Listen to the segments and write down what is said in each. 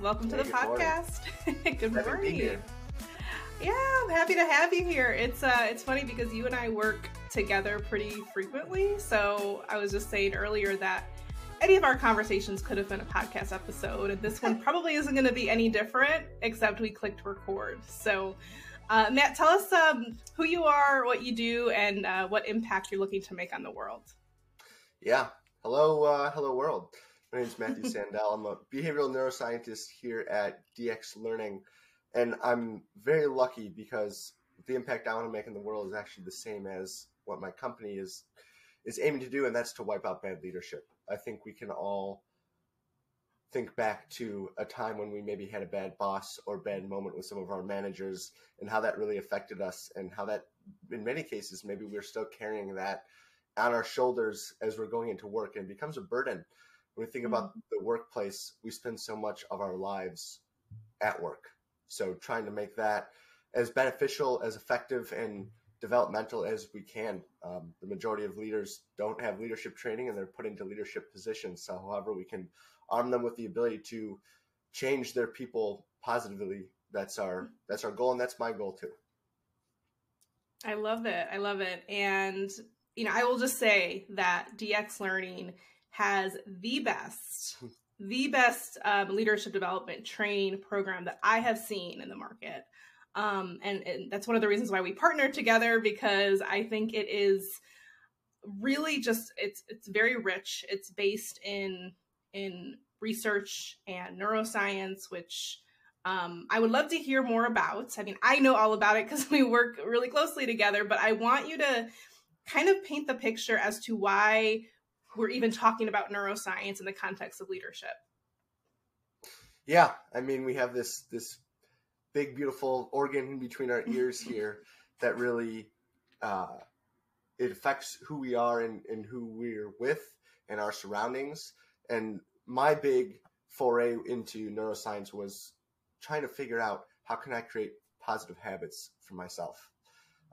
Welcome to the podcast. good morning. Yeah, I'm happy to have you here. It's uh it's funny because you and I work together pretty frequently. So I was just saying earlier that any of our conversations could have been a podcast episode, and this one probably isn't going to be any different, except we clicked record. So, uh, Matt, tell us um, who you are, what you do, and uh, what impact you're looking to make on the world. Yeah. Hello, uh, hello, world. My name is Matthew Sandell. I'm a behavioral neuroscientist here at DX Learning, and I'm very lucky because the impact I want to make in the world is actually the same as what my company is is aiming to do, and that's to wipe out bad leadership. I think we can all think back to a time when we maybe had a bad boss or bad moment with some of our managers and how that really affected us and how that in many cases maybe we're still carrying that on our shoulders as we're going into work and it becomes a burden when we think about mm-hmm. the workplace we spend so much of our lives at work so trying to make that as beneficial as effective and developmental as we can. Um, the majority of leaders don't have leadership training and they're put into leadership positions. So, however, we can arm them with the ability to change their people positively. That's our that's our goal, and that's my goal too. I love it. I love it. And you know, I will just say that DX Learning has the best, the best um, leadership development training program that I have seen in the market. Um, and, and that's one of the reasons why we partnered together because I think it is really just it's it's very rich. It's based in in research and neuroscience, which um, I would love to hear more about. I mean, I know all about it because we work really closely together, but I want you to kind of paint the picture as to why we're even talking about neuroscience in the context of leadership. Yeah, I mean, we have this this big beautiful organ in between our ears here that really uh, it affects who we are and, and who we're with and our surroundings. And my big foray into neuroscience was trying to figure out how can i create positive habits for myself?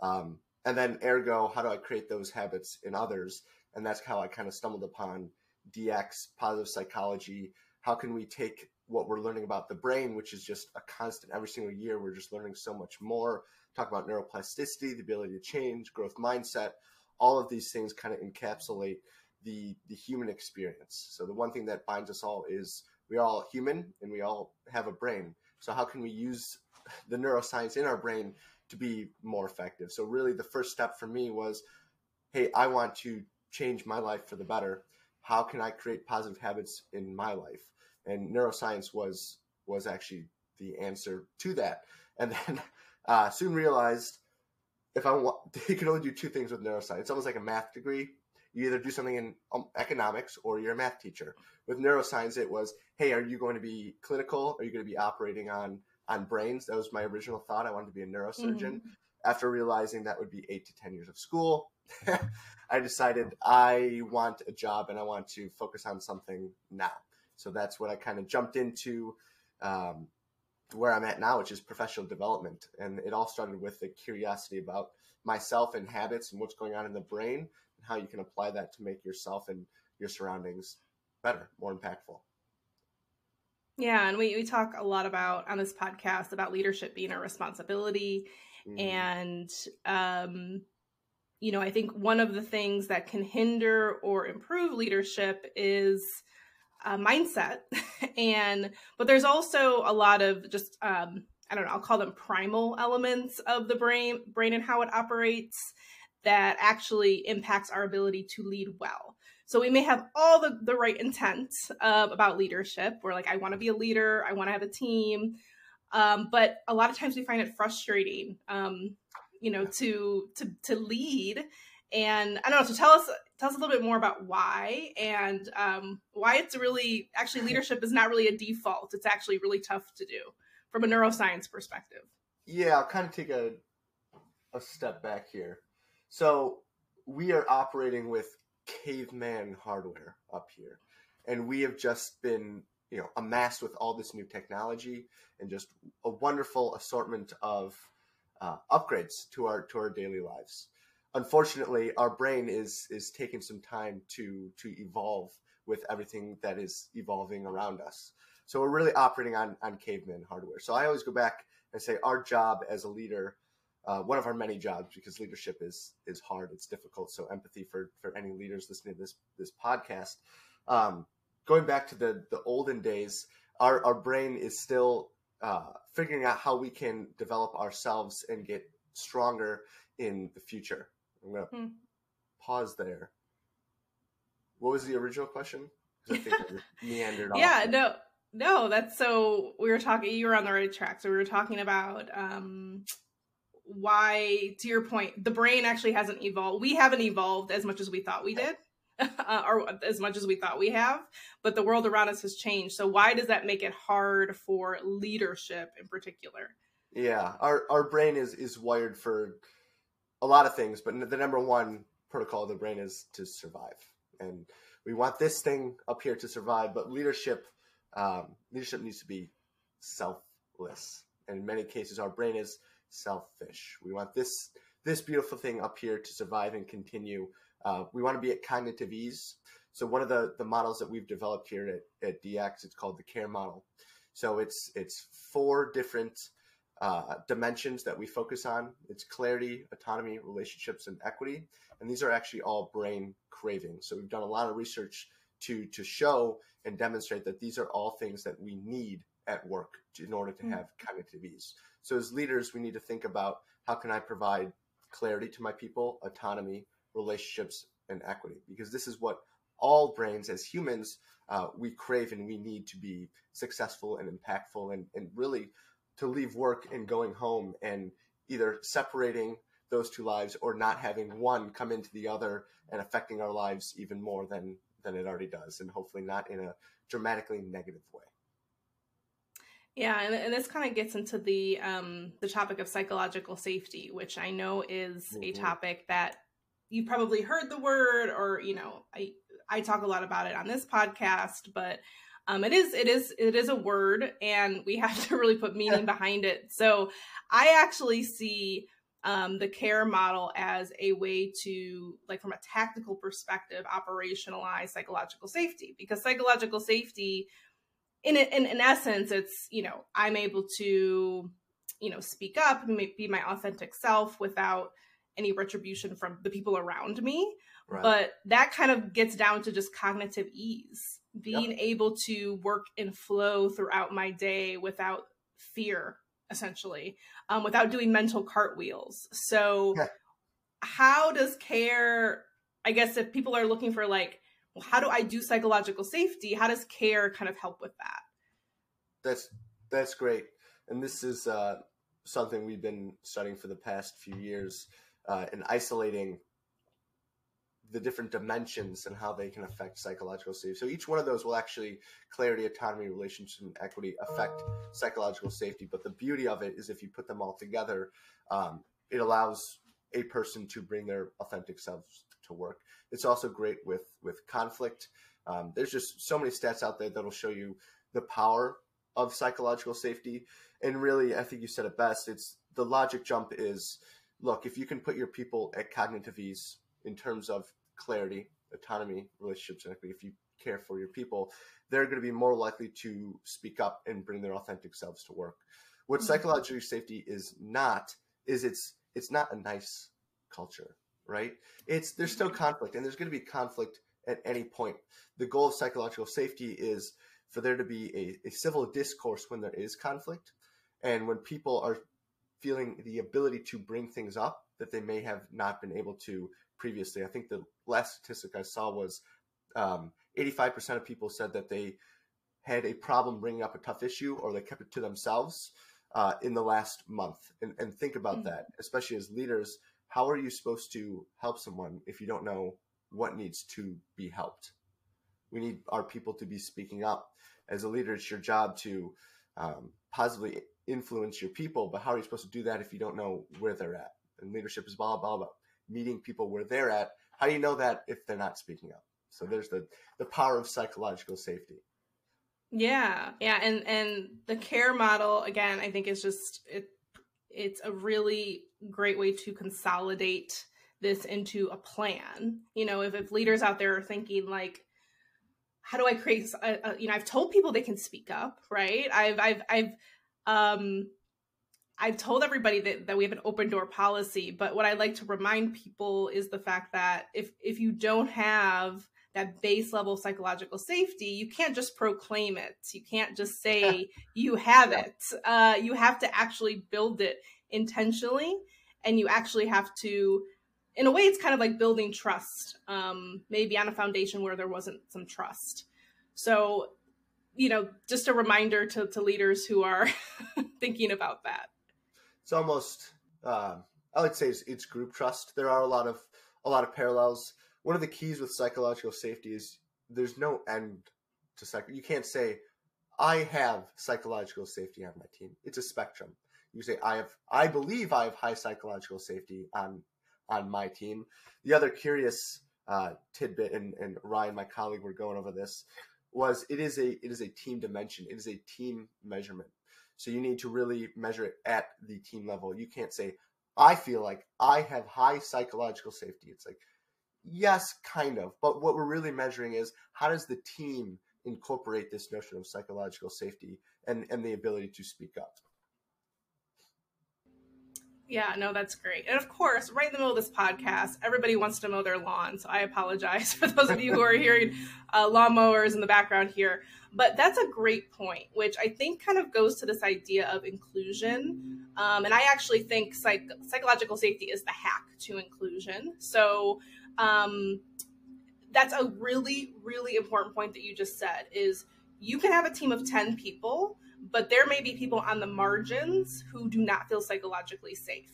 Um, and then ergo how do i create those habits in others and that's how i kind of stumbled upon dx positive psychology how can we take what we're learning about the brain, which is just a constant every single year. We're just learning so much more. Talk about neuroplasticity, the ability to change, growth mindset. All of these things kind of encapsulate the the human experience. So the one thing that binds us all is we're all human and we all have a brain. So how can we use the neuroscience in our brain to be more effective? So really the first step for me was, hey, I want to change my life for the better. How can I create positive habits in my life? and neuroscience was was actually the answer to that. And then uh, soon realized if I want, you can only do two things with neuroscience. It's almost like a math degree. You either do something in um, economics or you're a math teacher. With neuroscience, it was, hey, are you going to be clinical? Are you going to be operating on on brains? That was my original thought. I wanted to be a neurosurgeon. Mm-hmm. After realizing that would be eight to ten years of school, I decided I want a job and I want to focus on something now. So that's what I kind of jumped into um, where I'm at now, which is professional development. And it all started with the curiosity about myself and habits and what's going on in the brain and how you can apply that to make yourself and your surroundings better, more impactful. Yeah, and we, we talk a lot about on this podcast about leadership being a responsibility. Mm. And, um, you know, I think one of the things that can hinder or improve leadership is uh, mindset. And but there's also a lot of just um, i don't know i'll call them primal elements of the brain brain and how it operates that actually impacts our ability to lead well. So we may have all the, the right intent uh, about leadership. We're like i want to be a leader. I want to have a team um, but a lot of times we find it frustrating um, you know to to to lead and I don't know. So tell us tell us a little bit more about why and um, why it's really actually leadership is not really a default. It's actually really tough to do from a neuroscience perspective. Yeah, I'll kind of take a a step back here. So we are operating with caveman hardware up here, and we have just been you know amassed with all this new technology and just a wonderful assortment of uh, upgrades to our to our daily lives unfortunately, our brain is is taking some time to to evolve with everything that is evolving around us. So we're really operating on on caveman hardware. So I always go back and say our job as a leader, uh, one of our many jobs, because leadership is is hard, it's difficult. So empathy for for any leaders listening to this this podcast. Um, going back to the the olden days, our our brain is still uh, figuring out how we can develop ourselves and get stronger in the future. I'm gonna hmm. pause there. What was the original question? I think meandered yeah, no, no, that's so we were talking. You were on the right track. So we were talking about um, why, to your point, the brain actually hasn't evolved. We haven't evolved as much as we thought we did. Uh, or as much as we thought we have, but the world around us has changed. So why does that make it hard for leadership in particular? Yeah, our our brain is is wired for a lot of things, but the number one protocol of the brain is to survive, and we want this thing up here to survive. But leadership, um, leadership needs to be selfless, and in many cases, our brain is selfish. We want this this beautiful thing up here to survive and continue uh, we want to be at cognitive ease. So one of the, the models that we've developed here at, at DX, it's called the CARE model. So it's it's four different uh, dimensions that we focus on. It's clarity, autonomy, relationships, and equity. And these are actually all brain cravings. So we've done a lot of research to to show and demonstrate that these are all things that we need at work in order to mm-hmm. have cognitive ease. So as leaders, we need to think about how can I provide clarity to my people, autonomy, relationships, and equity. Because this is what all brains as humans uh, we crave and we need to be successful and impactful and, and really to leave work and going home and either separating those two lives or not having one come into the other and affecting our lives even more than than it already does and hopefully not in a dramatically negative way yeah, and, and this kind of gets into the um, the topic of psychological safety, which I know is mm-hmm. a topic that you've probably heard the word or you know i i talk a lot about it on this podcast but um, it is it is it is a word and we have to really put meaning behind it. So i actually see um, the care model as a way to like from a tactical perspective operationalize psychological safety because psychological safety in, in in essence it's you know i'm able to you know speak up be my authentic self without any retribution from the people around me. Right. But that kind of gets down to just cognitive ease, being yep. able to work and flow throughout my day without fear, essentially, um, without doing mental cartwheels. So, yeah. how does care? I guess if people are looking for like, well, how do I do psychological safety? How does care kind of help with that? That's that's great, and this is uh, something we've been studying for the past few years uh, and isolating the different dimensions and how they can affect psychological safety. So each one of those will actually clarity, autonomy, relationship, and equity affect psychological safety. But the beauty of it is if you put them all together, um, it allows a person to bring their authentic selves to work. It's also great with with conflict. Um, there's just so many stats out there that'll show you the power of psychological safety. And really, I think you said it best. It's the logic jump is look, if you can put your people at cognitive ease in terms of clarity, autonomy, relationships, and equity, if you care for your people, they're going to be more likely to speak up and bring their authentic selves to work. What mm-hmm. psychological safety is not is it's it's not a nice culture, right? It's there's still conflict, and there's going to be conflict at any point. The goal of psychological safety is for there to be a, a civil discourse when there is conflict, and when people are feeling the ability to bring things up that they may have not been able to previously. I think the last statistic I saw was um, 85% of people said that they had a problem bringing up a tough issue or they kept it to themselves uh, in the last month. And, and think about mm-hmm. that, especially as leaders. How are you supposed to help someone if you don't know what needs to be helped? We need our people to be speaking up. As a leader, it's your job to um, positively influence your people, but how are you supposed to do that if you don't know where they're at? And leadership is blah blah blah meeting people where they're at. How do you know that if they're not speaking up? So there's the the power of psychological safety. Yeah, yeah, and and the care model again, I think is just it. It's a really great way to consolidate this into a plan. You know, if, if leaders out there are thinking like, how do I create? A, a, you know, I've told people they can speak up, right? I've, I've, I've, um, I've told everybody that, that we have an open door policy, but what I like to remind people is the fact that if if you don't have that base level psychological safety, you can't just proclaim it. You can't just say you have it. Uh, you have to actually build it intentionally, and you actually have to, in a way, it's kind of like building trust, um, maybe on a foundation where there wasn't some trust. So, you know, just a reminder to, to leaders who are thinking about that it's almost uh, I would say it's, it's, group trust. There are a lot of a lot of parallels. One of the keys with psychological safety is there's no end to psych. You can't say I have psychological safety on my team. It's a spectrum. You say I have I believe I have high psychological safety on on my team. The other curious uh, tidbit, and, and Ryan, my colleague, were going over this, was it is a it is a team dimension. It is a team measurement. So you need to really measure it at the team level. You can't say, I feel like I have high psychological safety. It's like, yes, kind of. But what we're really measuring is how does the team incorporate this notion of psychological safety and, and the ability to speak up? Yeah, no, that's great. And of course, right in the middle of this podcast, everybody wants to mow their lawn. So I apologize for those of you who are hearing uh, lawnmowers in the background here. But that's a great point, which I think kind of goes to this idea of inclusion. Um, and I actually think psych- psychological safety is the hack to inclusion. So um, that's a really, really important point that you just said is you can have a team of 10 people but there may be people on the margins who do not feel psychologically safe.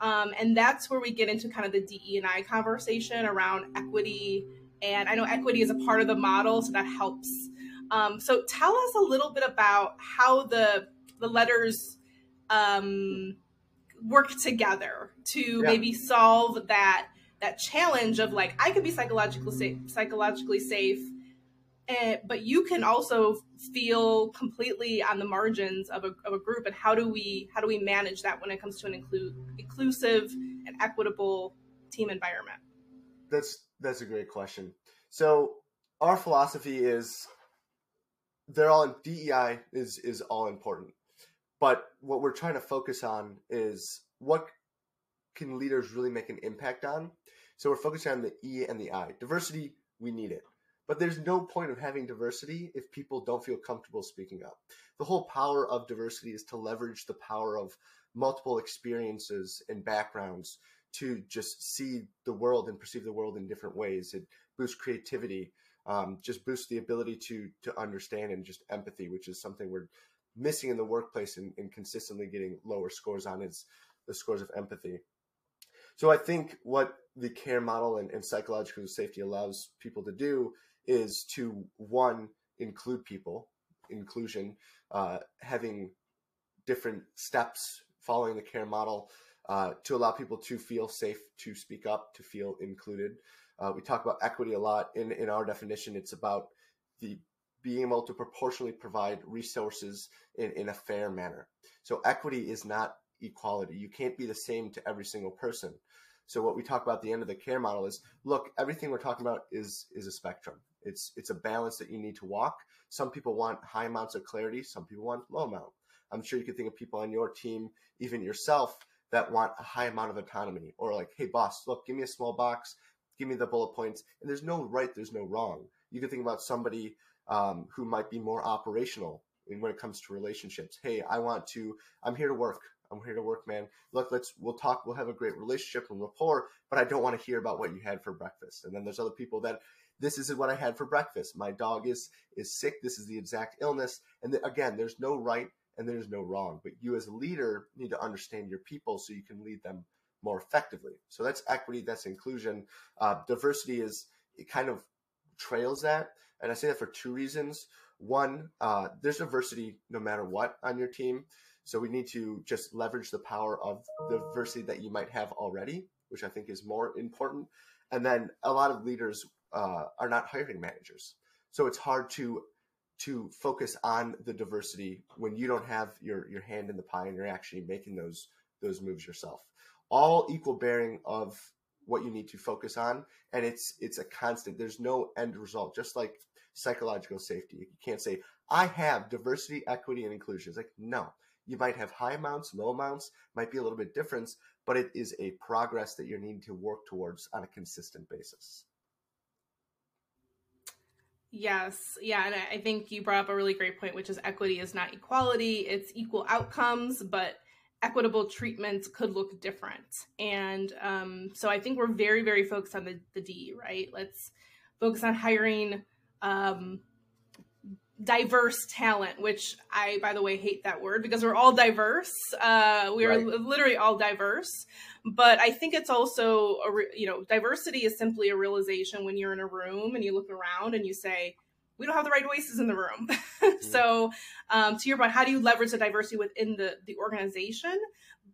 Um, and that's where we get into kind of the DE and I conversation around equity. And I know equity is a part of the model, so that helps. Um, so tell us a little bit about how the the letters um, work together to yeah. maybe solve that that challenge of like I could be psychologically safe, psychologically safe and, but you can also feel completely on the margins of a, of a group and how do we how do we manage that when it comes to an include, inclusive and equitable team environment? That's that's a great question. So our philosophy is they're all DEI is is all important. But what we're trying to focus on is what can leaders really make an impact on? So we're focusing on the E and the I. Diversity we need it but there's no point of having diversity if people don't feel comfortable speaking up. The whole power of diversity is to leverage the power of multiple experiences and backgrounds to just see the world and perceive the world in different ways. It boosts creativity, um, just boosts the ability to to understand and just empathy, which is something we're missing in the workplace and, and consistently getting lower scores on is the scores of empathy. So I think what the care model and, and psychological safety allows people to do is to one include people, inclusion, uh, having different steps following the care model uh, to allow people to feel safe to speak up, to feel included. Uh, we talk about equity a lot. In in our definition, it's about the being able to proportionally provide resources in, in a fair manner. So equity is not equality. You can't be the same to every single person. So what we talk about at the end of the care model is look, everything we're talking about is is a spectrum. It's it's a balance that you need to walk. Some people want high amounts of clarity, some people want low amount. I'm sure you can think of people on your team, even yourself, that want a high amount of autonomy or like, hey boss, look, give me a small box, give me the bullet points. And there's no right, there's no wrong. You can think about somebody um, who might be more operational when it comes to relationships. Hey, I want to, I'm here to work. I'm here to work, man. Look, let's we'll talk. We'll have a great relationship and rapport, but I don't want to hear about what you had for breakfast. And then there's other people that this is what I had for breakfast. My dog is is sick. This is the exact illness. And again, there's no right and there's no wrong. But you as a leader need to understand your people so you can lead them more effectively. So that's equity. That's inclusion. Uh, diversity is it kind of trails that, and I say that for two reasons. One, uh, there's diversity no matter what on your team. So we need to just leverage the power of the diversity that you might have already, which I think is more important. And then a lot of leaders uh, are not hiring managers, so it's hard to to focus on the diversity when you don't have your your hand in the pie and you're actually making those those moves yourself. All equal bearing of what you need to focus on and it's it's a constant. There's no end result just like psychological safety. You can't say i have diversity equity and inclusion. It's like no. You might have high amounts low amounts might be a little bit different but it is a progress that you're needing to work towards on a consistent basis Yes. Yeah. And I think you brought up a really great point, which is equity is not equality. It's equal outcomes, but equitable treatment could look different. And um, so I think we're very, very focused on the, the D, right? Let's focus on hiring um, diverse talent, which I, by the way, hate that word because we're all diverse. Uh, we are literally all diverse. But I think it's also, a re- you know, diversity is simply a realization when you're in a room and you look around and you say, we don't have the right voices in the room. mm-hmm. So, um, to your point, how do you leverage the diversity within the the organization?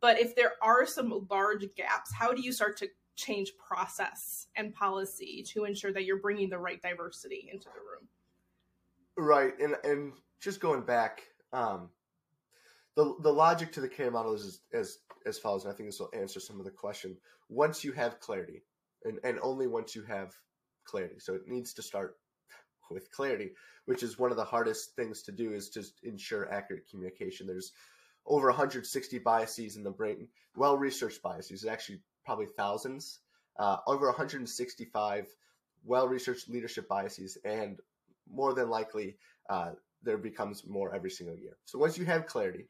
But if there are some large gaps, how do you start to change process and policy to ensure that you're bringing the right diversity into the room? Right, and and just going back, um, the the logic to the care model is as as follows, and I think this will answer some of the question. Once you have clarity, and and only once you have clarity, so it needs to start with clarity, which is one of the hardest things to do, is to ensure accurate communication. There's over 160 biases in the brain, well researched biases, actually probably thousands, uh, over 165 well researched leadership biases, and more than likely, uh, there becomes more every single year. So once you have clarity,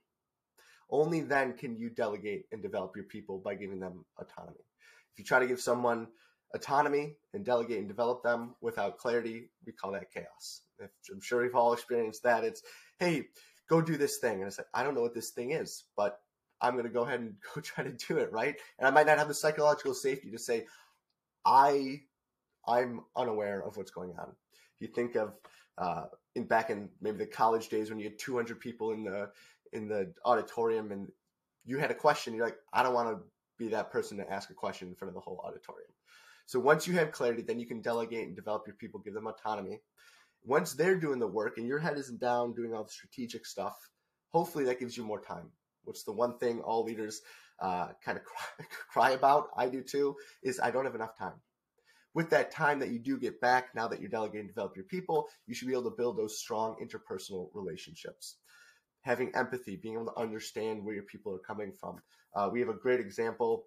only then can you delegate and develop your people by giving them autonomy. If you try to give someone autonomy and delegate and develop them without clarity, we call that chaos. If, I'm sure we've all experienced that. It's, hey, go do this thing. And it's like, I don't know what this thing is, but I'm going to go ahead and go try to do it, right? And I might not have the psychological safety to say, I, I'm unaware of what's going on. You think of uh, in back in maybe the college days when you had 200 people in the in the auditorium and you had a question, you're like, I don't want to be that person to ask a question in front of the whole auditorium. So once you have clarity, then you can delegate and develop your people, give them autonomy. Once they're doing the work and your head isn't down doing all the strategic stuff, hopefully that gives you more time. Which the one thing all leaders uh, kind of cry, cry about, I do too, is I don't have enough time with that time that you do get back, now that you're delegating to develop your people, you should be able to build those strong interpersonal relationships. Having empathy, being able to understand where your people are coming from. Uh, we have a great example.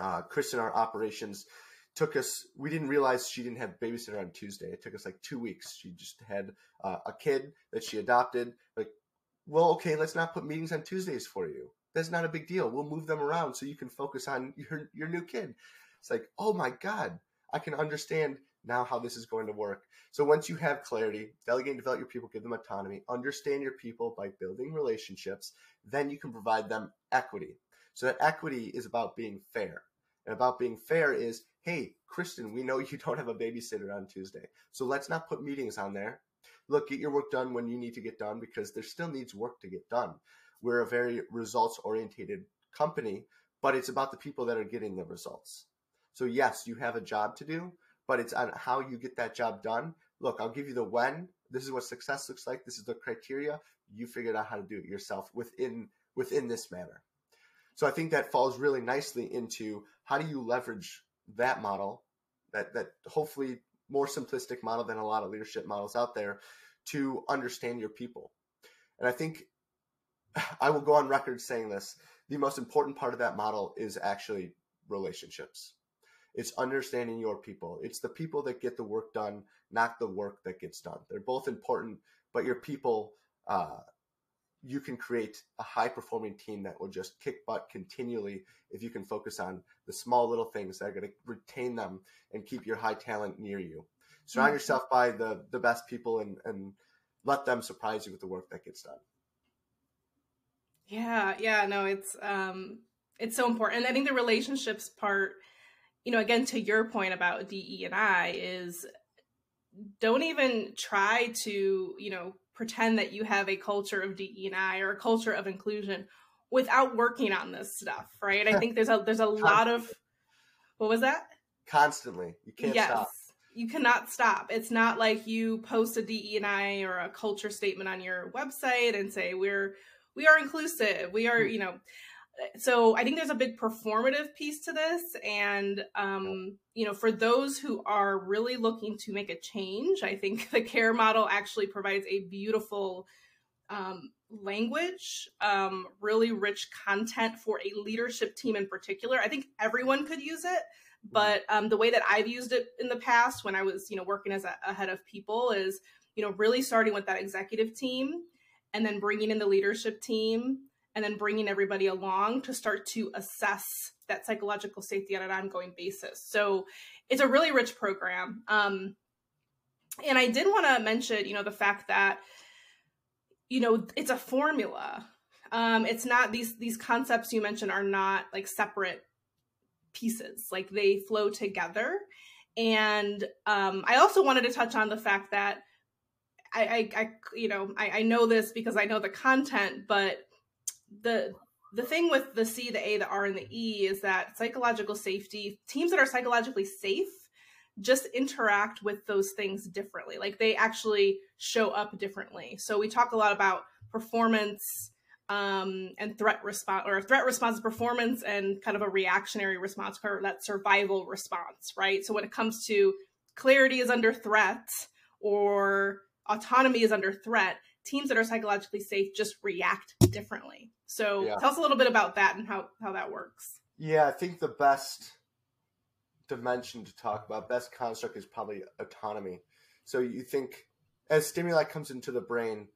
Uh, Chris in our operations took us, we didn't realize she didn't have babysitter on Tuesday. It took us like two weeks. She just had uh, a kid that she adopted. Like, well, okay, let's not put meetings on Tuesdays for you. That's not a big deal. We'll move them around so you can focus on your, your new kid. It's like, oh my God, I can understand now how this is going to work. So once you have clarity, delegate and develop your people, give them autonomy, understand your people by building relationships, then you can provide them equity. So that equity is about being fair. And about being fair is, hey, Kristen, we know you don't have a babysitter on Tuesday. So let's not put meetings on there. Look, get your work done when you need to get done because there still needs work to get done. We're a very results orientated company, but it's about the people that are getting the results. So yes, you have a job to do, but it's on how you get that job done. Look, I'll give you the when. This is what success looks like. This is the criteria. You figured out how to do it yourself within within this manner. So I think that falls really nicely into how do you leverage that model, that that hopefully more simplistic model than a lot of leadership models out there to understand your people. And I think I will go on record saying this. The most important part of that model is actually relationships. It's understanding your people. It's the people that get the work done, not the work that gets done. They're both important, but your people, uh, you can create a high performing team that will just kick butt continually if you can focus on the small little things that are going to retain them and keep your high talent near you. Surround mm-hmm. yourself by the, the best people and, and let them surprise you with the work that gets done. Yeah, yeah, no, it's um it's so important. And I think the relationships part you know, again, to your point about DE and I is don't even try to, you know, pretend that you have a culture of DE and I or a culture of inclusion without working on this stuff, right? I think there's a there's a lot of what was that? Constantly. You can't yes. stop. You cannot stop. It's not like you post a DE and I or a culture statement on your website and say we're we are inclusive. We are, hmm. you know, so I think there's a big performative piece to this, and um, you know, for those who are really looking to make a change, I think the care model actually provides a beautiful um, language, um, really rich content for a leadership team in particular. I think everyone could use it, mm-hmm. but um, the way that I've used it in the past when I was, you know, working as a, a head of people is, you know, really starting with that executive team and then bringing in the leadership team and then bringing everybody along to start to assess that psychological safety on an ongoing basis. So it's a really rich program. Um, and I did want to mention, you know, the fact that, you know, it's a formula. Um, it's not these these concepts you mentioned are not like separate pieces. Like they flow together. And um, I also wanted to touch on the fact that I, I, I you know, I, I know this because I know the content, but the the thing with the C, the A, the R, and the E is that psychological safety teams that are psychologically safe just interact with those things differently. Like they actually show up differently. So we talk a lot about performance um, and threat response, or threat response performance, and kind of a reactionary response, or that survival response, right? So when it comes to clarity is under threat or autonomy is under threat, teams that are psychologically safe just react differently. So yeah. tell us a little bit about that and how, how that works. Yeah, I think the best dimension to talk about, best construct is probably autonomy. So you think as stimuli comes into the brain,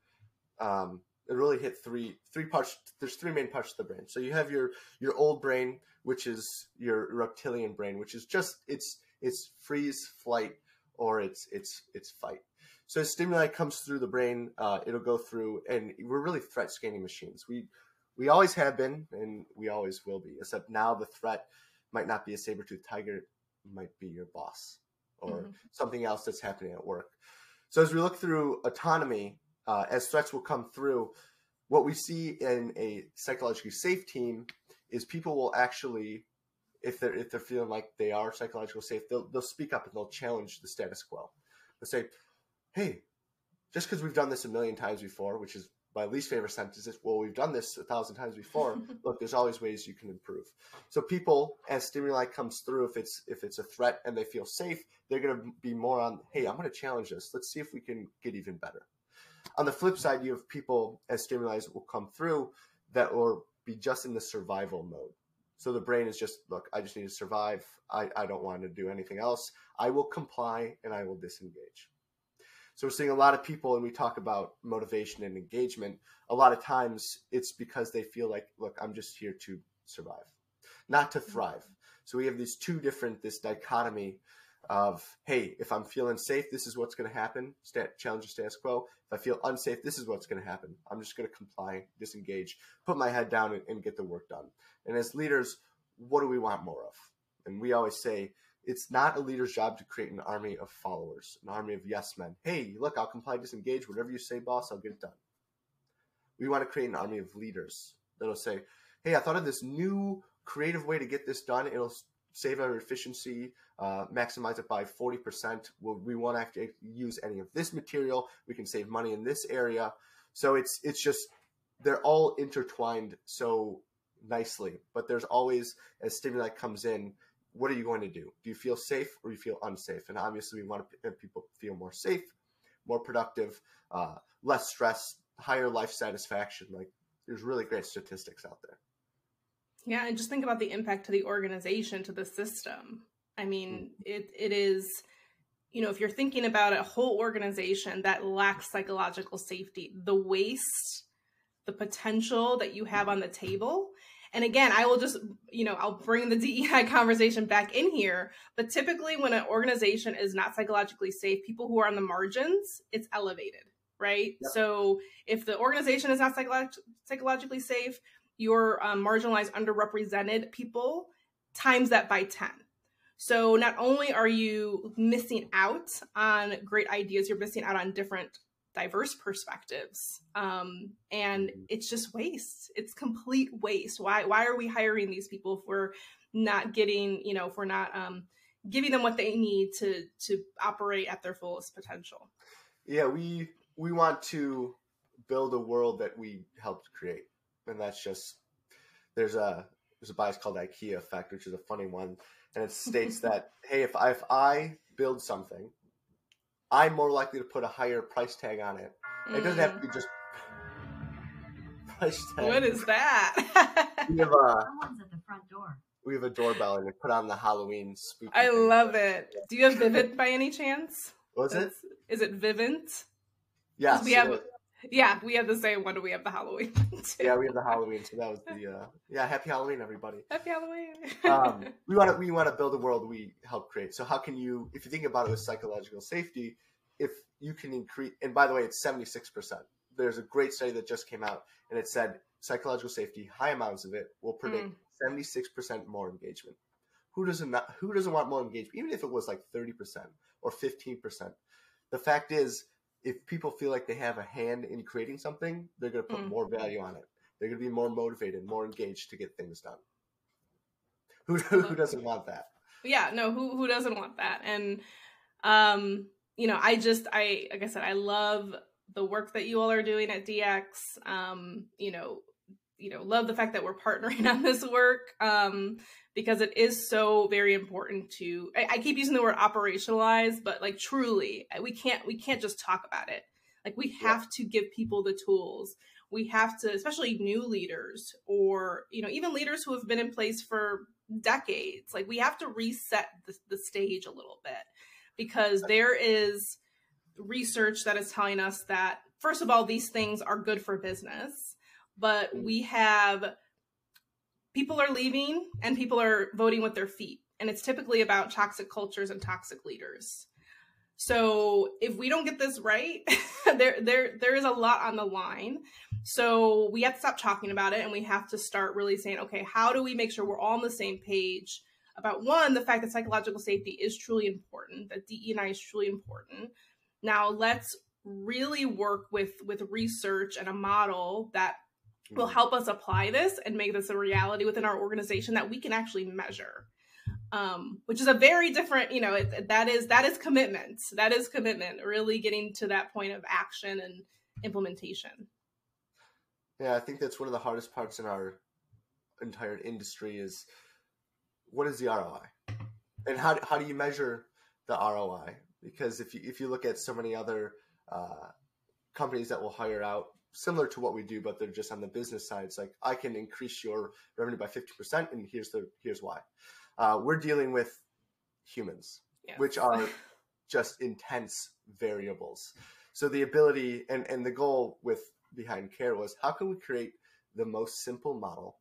um, it really hit three three parts. There's three main parts of the brain. So you have your your old brain, which is your reptilian brain, which is just it's it's freeze, flight, or it's it's it's fight. So as stimuli comes through the brain, uh, it'll go through, and we're really threat scanning machines. We we always have been, and we always will be. Except now the threat might not be a saber tooth tiger, might be your boss or mm-hmm. something else that's happening at work. So as we look through autonomy, uh, as threats will come through, what we see in a psychologically safe team is people will actually, if they're if they're feeling like they are psychologically safe, they'll they'll speak up and they'll challenge the status quo. They'll say, hey, just because we've done this a million times before, which is my least favorite sentence is, well, we've done this a thousand times before. Look, there's always ways you can improve. So people, as stimuli comes through, if it's if it's a threat and they feel safe, they're going to be more on, hey, I'm going to challenge this. Let's see if we can get even better. On the flip side, you have people as stimuli will come through that will be just in the survival mode. So the brain is just, look, I just need to survive. I, I don't want to do anything else. I will comply and I will disengage. So we're seeing a lot of people, and we talk about motivation and engagement. A lot of times it's because they feel like, look, I'm just here to survive, not to thrive. So we have these two different, this dichotomy of, hey, if I'm feeling safe, this is what's going to happen. Stat, challenge the status quo. If I feel unsafe, this is what's going to happen. I'm just going to comply, disengage, put my head down, and, and get the work done. And as leaders, what do we want more of? And we always say, it's not a leader's job to create an army of followers, an army of yes men. Hey, look, I'll comply, disengage. Whatever you say, boss, I'll get it done. We want to create an army of leaders that'll say, hey, I thought of this new creative way to get this done. It'll save our efficiency, uh, maximize it by 40%. We'll, we won't have to use any of this material. We can save money in this area. So it's it's just they're all intertwined so nicely. But there's always as stimuli that comes in, what are you going to do? Do you feel safe or you feel unsafe? And obviously, we want to have people feel more safe, more productive, uh, less stress, higher life satisfaction. Like, there's really great statistics out there. Yeah, and just think about the impact to the organization, to the system. I mean, mm-hmm. it it is, you know, if you're thinking about a whole organization that lacks psychological safety, the waste, the potential that you have on the table and again, I will just, you know, I'll bring the DEI conversation back in here. But typically, when an organization is not psychologically safe, people who are on the margins, it's elevated, right? Yep. So if the organization is not psycholog- psychologically safe, you're um, marginalized, underrepresented people times that by 10. So not only are you missing out on great ideas, you're missing out on different diverse perspectives um, and mm-hmm. it's just waste. It's complete waste. Why why are we hiring these people if we're not getting you know if we're not um, giving them what they need to to operate at their fullest potential? Yeah we we want to build a world that we helped create. And that's just there's a there's a bias called IKEA effect, which is a funny one, and it states that hey, if I, if I build something, I'm more likely to put a higher price tag on it. It doesn't have to be just price tag. What is that? we have a someone's at the front door. We have a doorbell and we put on the Halloween spooky. I thing. love it. Do you have Vivint by any chance? What's it? Is it Vivint? Yes. We have yeah, we have the same one. Do we have the Halloween. Too. Yeah, we have the Halloween. So that was the uh, yeah. Happy Halloween, everybody. Happy Halloween. um, we want to we want to build a world we help create. So how can you, if you think about it with psychological safety, if you can increase, and by the way, it's seventy six percent. There's a great study that just came out, and it said psychological safety, high amounts of it will predict mm. seventy six percent more engagement. Who doesn't who doesn't want more engagement, even if it was like thirty percent or fifteen percent? The fact is if people feel like they have a hand in creating something, they're going to put mm. more value on it. They're going to be more motivated, more engaged to get things done. Who who doesn't want that? Yeah, no, who who doesn't want that? And um, you know, I just I like I said, I love the work that you all are doing at DX. Um, you know, you know, love the fact that we're partnering on this work. Um, because it is so very important to I, I, keep using the word operationalize but like truly we can't we can't just talk about it like we have yeah. to give people the tools we have to especially new leaders or you know even leaders who have been in place for decades like we have to reset the, the stage a little bit because there is research that is telling us that first of all these things are good for business but we have people are leaving and people are voting with their feet. And it's typically about toxic cultures and toxic leaders. So if we don't get this right, there there there is a lot on the line. So we have to stop talking about it and we have to start really saying, okay, how do we make sure we're all on the same page about one, the fact that psychological safety is truly important, that DE&I is truly important. Now let's really work with with research and a model that will help us apply this and make this a reality within our organization that we can actually measure. Um, which is a very different you know it, that is that is commitment. That is commitment really getting to that point of action and implementation. Yeah i think that's one of the hardest parts in our entire industry is what is the roi and how, how do you measure the roi because if you if you look at so many other uh, companies that will hire out similar to what we do, but they're just on the business side. It's like I can increase your revenue by fifty percent, and here's the here's why. Uh, we're dealing with humans, yes. which are just intense variables. So the ability and and the goal with behind care was how can we create the most simple model,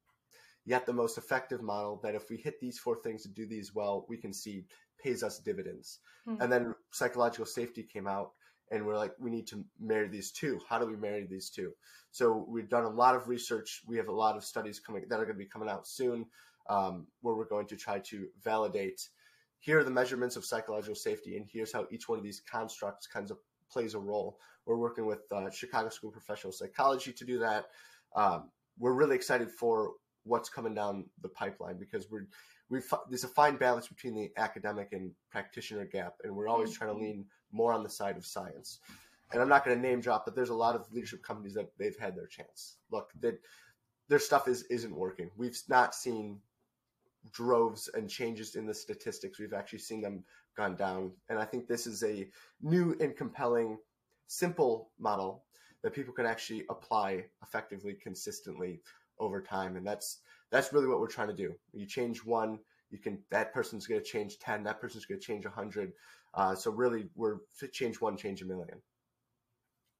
yet the most effective model that if we hit these four things to do these well, we can see pays us dividends. Mm-hmm. And then psychological safety came out and we're like we need to marry these two. How do we marry these two? So we've done a lot of research. We have a lot of studies coming that are going to be coming out soon um, where we're going to try to validate here are the measurements of psychological safety and here's how each one of these constructs kinds of plays a role. We're working with uh, chicago school of professional psychology to do that. Um, we're really excited for what's coming down the pipeline because we're we there's a fine balance between the academic and practitioner gap and we're always trying to mm-hmm. lean more on the side of science. And I'm not going to name drop, but there's a lot of leadership companies that they've had their chance. Look, that their stuff is isn't working. We've not seen droves and changes in the statistics. We've actually seen them gone down. And I think this is a new and compelling, simple model that people can actually apply effectively, consistently over time. And that's that's really what we're trying to do. You change one, you can that person's going to change 10 that person's going to change a 100 uh, so really we're change one change a million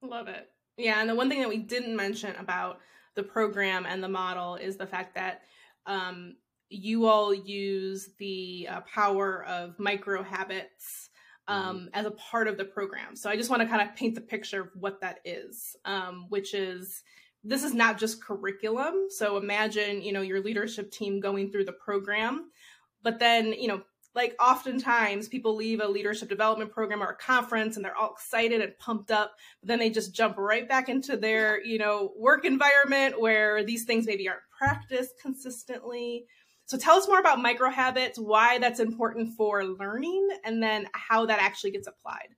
love it yeah and the one thing that we didn't mention about the program and the model is the fact that um, you all use the uh, power of micro habits mm-hmm. um, mm-hmm. as a part of the program so i just want to kind of paint the picture of what that is um, which is this is not just curriculum so imagine you know your leadership team going through the program but then, you know, like oftentimes people leave a leadership development program or a conference and they're all excited and pumped up, but then they just jump right back into their, you know, work environment where these things maybe aren't practiced consistently. So tell us more about micro habits, why that's important for learning, and then how that actually gets applied.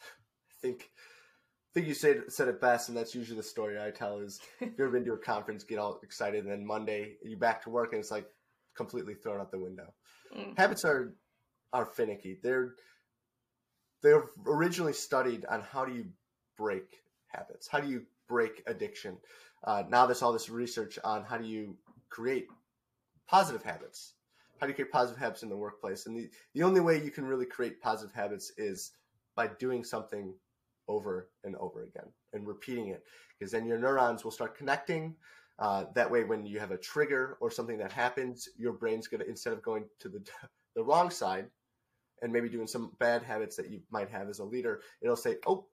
I think I think you said said it best, and that's usually the story I tell. Is if you've ever been to a conference, get all excited, and then Monday you back to work, and it's like completely thrown out the window. Mm. Habits are are finicky. They're they're originally studied on how do you break habits, how do you break addiction. Uh, now there's all this research on how do you create positive habits. How do you create positive habits in the workplace? And the, the only way you can really create positive habits is by doing something over and over again and repeating it because then your neurons will start connecting uh, that way when you have a trigger or something that happens your brain's going to instead of going to the the wrong side and maybe doing some bad habits that you might have as a leader it'll say oh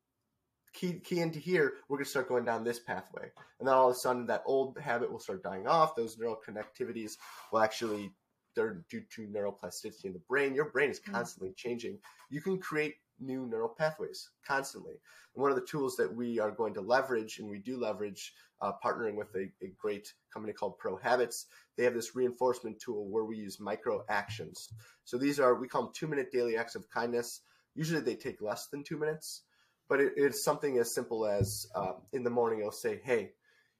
key key into here we're going to start going down this pathway and then all of a sudden that old habit will start dying off those neural connectivities will actually they're due to neuroplasticity in the brain your brain is mm. constantly mm-hmm. changing you can create new neural pathways constantly. And one of the tools that we are going to leverage, and we do leverage, uh, partnering with a, a, great company called Pro Habits, they have this reinforcement tool where we use micro actions. So these are, we call them two minute daily acts of kindness. Usually they take less than two minutes, but it, it's something as simple as um, in the morning, it'll say, hey,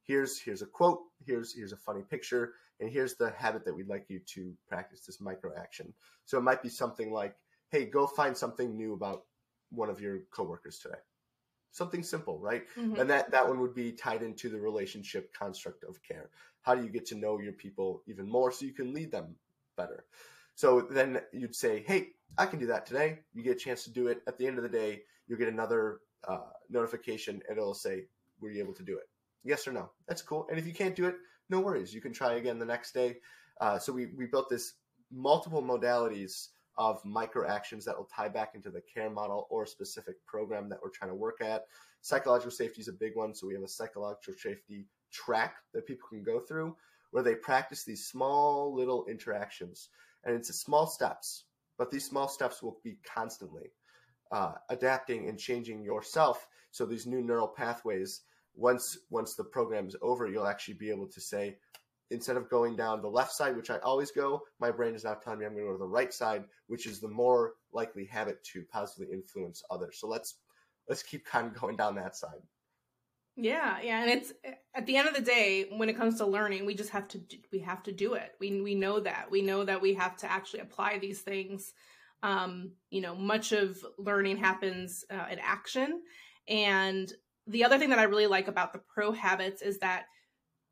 here's here's a quote here's here's a funny picture and here's the habit that we'd like you to practice this micro action so it might be something like hey go find something new about one of your coworkers today. Something simple right? Mm-hmm. and that that one would be tied into the relationship construct of care. How do you get to know your people even more so you can lead them better? So then you'd say hey i can do that today. You get a chance to do it. At the end of the day you'll get another uh, notification and it'll say were you able to do it? Yes or no? That's cool. And if you can't do it no worries. You can try again the next day. Uh, so we, we built this multiple modalities of micro actions that will tie back into the care model or specific program that we're trying to work at. Psychological safety is a big one. So we have a psychological safety track that people can go through where they practice these small little interactions. And it's small steps, but these small steps will be constantly uh, adapting and changing yourself. So these new neural pathways, once once the program is over, you'll actually be able to say, instead of going down the left side, which I always go, my brain is now telling me I'm going to go to the right side, which is the more likely habit to positively influence others. So let's let's keep kind of going down that side. Yeah, yeah, and it's at the end of the day when it comes to learning, we just have to we have to do it. We we know that. We know that we have to actually apply these things. Um, you know, much of learning happens uh, in action. And the other thing that I really like about the pro habits is that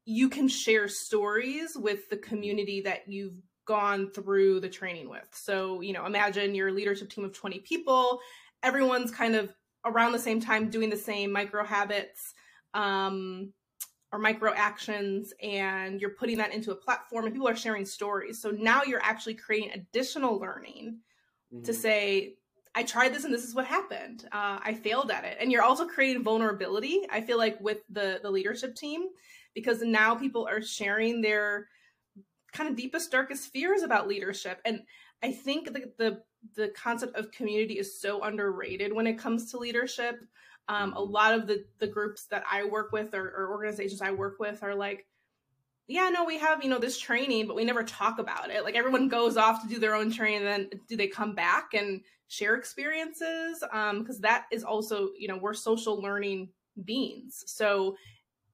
you can share stories with the community that you've gone through the training with. So, you know, imagine your leadership team of 20 people, everyone's kind of around the same time doing the same micro habits um, or micro actions, and you're putting that into a platform and people are sharing stories. So now you're actually creating additional learning mm-hmm. to say, I tried this and this is what happened. Uh, I failed at it. And you're also creating vulnerability. I feel like with the the leadership team, because now people are sharing their kind of deepest darkest fears about leadership and i think the the, the concept of community is so underrated when it comes to leadership um, a mm-hmm. lot of the the groups that i work with or, or organizations i work with are like yeah, no, we have, you know, this training, but we never talk about it. Like everyone goes off to do their own training and then do they come back and share experiences? Um, because that is also, you know, we're social learning beings. So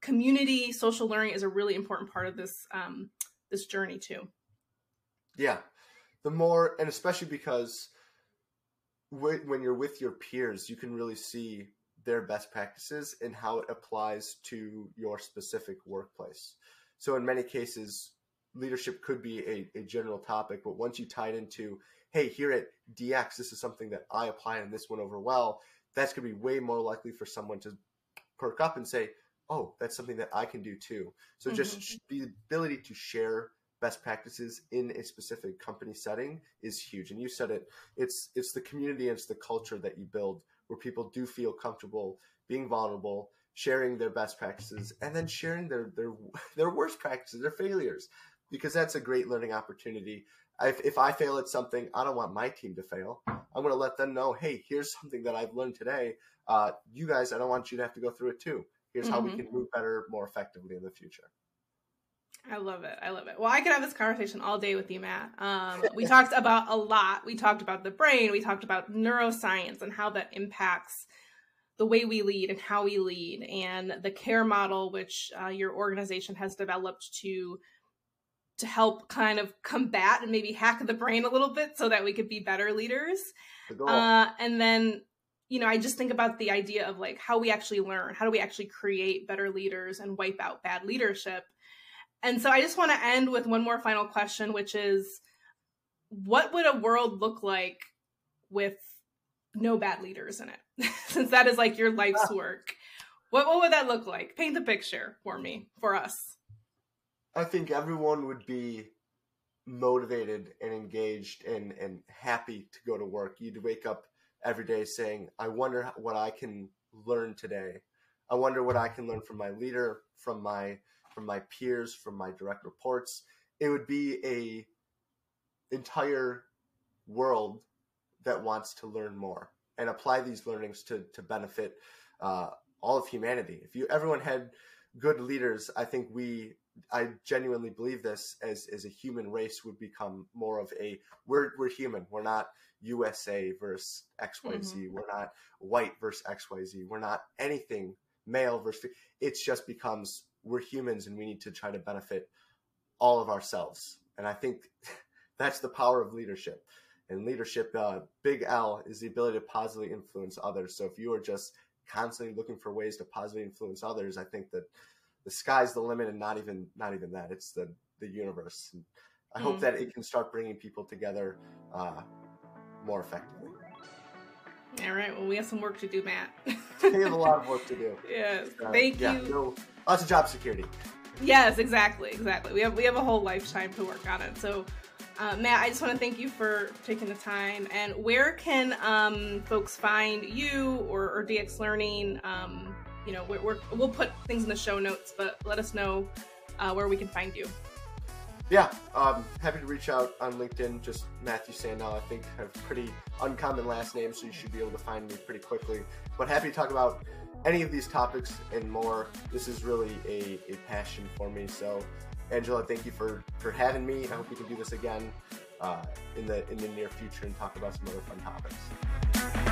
community social learning is a really important part of this um, this journey too. Yeah, the more and especially because when you're with your peers, you can really see their best practices and how it applies to your specific workplace. So in many cases, leadership could be a, a general topic, but once you tie it into, hey, here at DX, this is something that I apply and this went over well, that's going to be way more likely for someone to perk up and say, oh, that's something that I can do too. So mm-hmm. just the ability to share best practices in a specific company setting is huge. And you said it, it's it's the community and it's the culture that you build where people do feel comfortable being vulnerable, sharing their best practices, and then sharing their their their worst practices, their failures, because that's a great learning opportunity. If, if I fail at something, I don't want my team to fail. I'm going to let them know, hey, here's something that I've learned today. Uh, you guys, I don't want you to have to go through it too here's mm-hmm. how we mm-hmm. can move better, more effectively in the future. I love it. I love it. Well, I could have this conversation all day with you, Matt. Um, we talked about a lot. We talked about the brain. We talked about neuroscience and how that impacts the way we lead and how we lead and the care model which uh, your organization has developed to to help kind of combat and maybe hack the brain a little bit so that we could be better leaders uh, and then you know i just think about the idea of like how we actually learn how do we actually create better leaders and wipe out bad leadership? And so i just want to end with one more final question which is what would a world look like with no bad leaders in it? Since that is like your life's ah. work. What, what would that look like? Paint the picture for me for us. I think everyone would be motivated and engaged and and happy to go to work. You'd wake up every day saying i wonder what i can learn today i wonder what i can learn from my leader from my from my peers from my direct reports it would be a entire world that wants to learn more and apply these learnings to to benefit uh, all of humanity. If you everyone had good leaders, I think we I genuinely believe this as as a human race would become more of a we're we're human. We're not USA versus XYZ. Mm-hmm. We're not white versus XYZ. We're not anything male versus it just becomes we're humans and we need to try to benefit all of ourselves. And I think that's the power of leadership. And leadership, uh, big L, is the ability to positively influence others. So if you are just constantly looking for ways to positively influence others, I think that the sky's the limit, and not even not even that. It's the the universe. And I mm. hope that it can start bringing people together uh, more effectively. All right. Well, we have some work to do, Matt. we have a lot of work to do. Yes. Uh, Thank yeah, you. No, lots of job security. Yes, exactly, exactly. We have we have a whole lifetime to work on it. So uh, Matt, I just want to thank you for taking the time. And where can um, folks find you or, or DX Learning? Um, you know, we will put things in the show notes, but let us know uh, where we can find you. Yeah, um, happy to reach out on LinkedIn. Just Matthew Sandell. I think have pretty uncommon last name, so you should be able to find me pretty quickly. But happy to talk about any of these topics and more. This is really a, a passion for me. So Angela, thank you for for having me. I hope we can do this again uh, in the in the near future and talk about some other fun topics.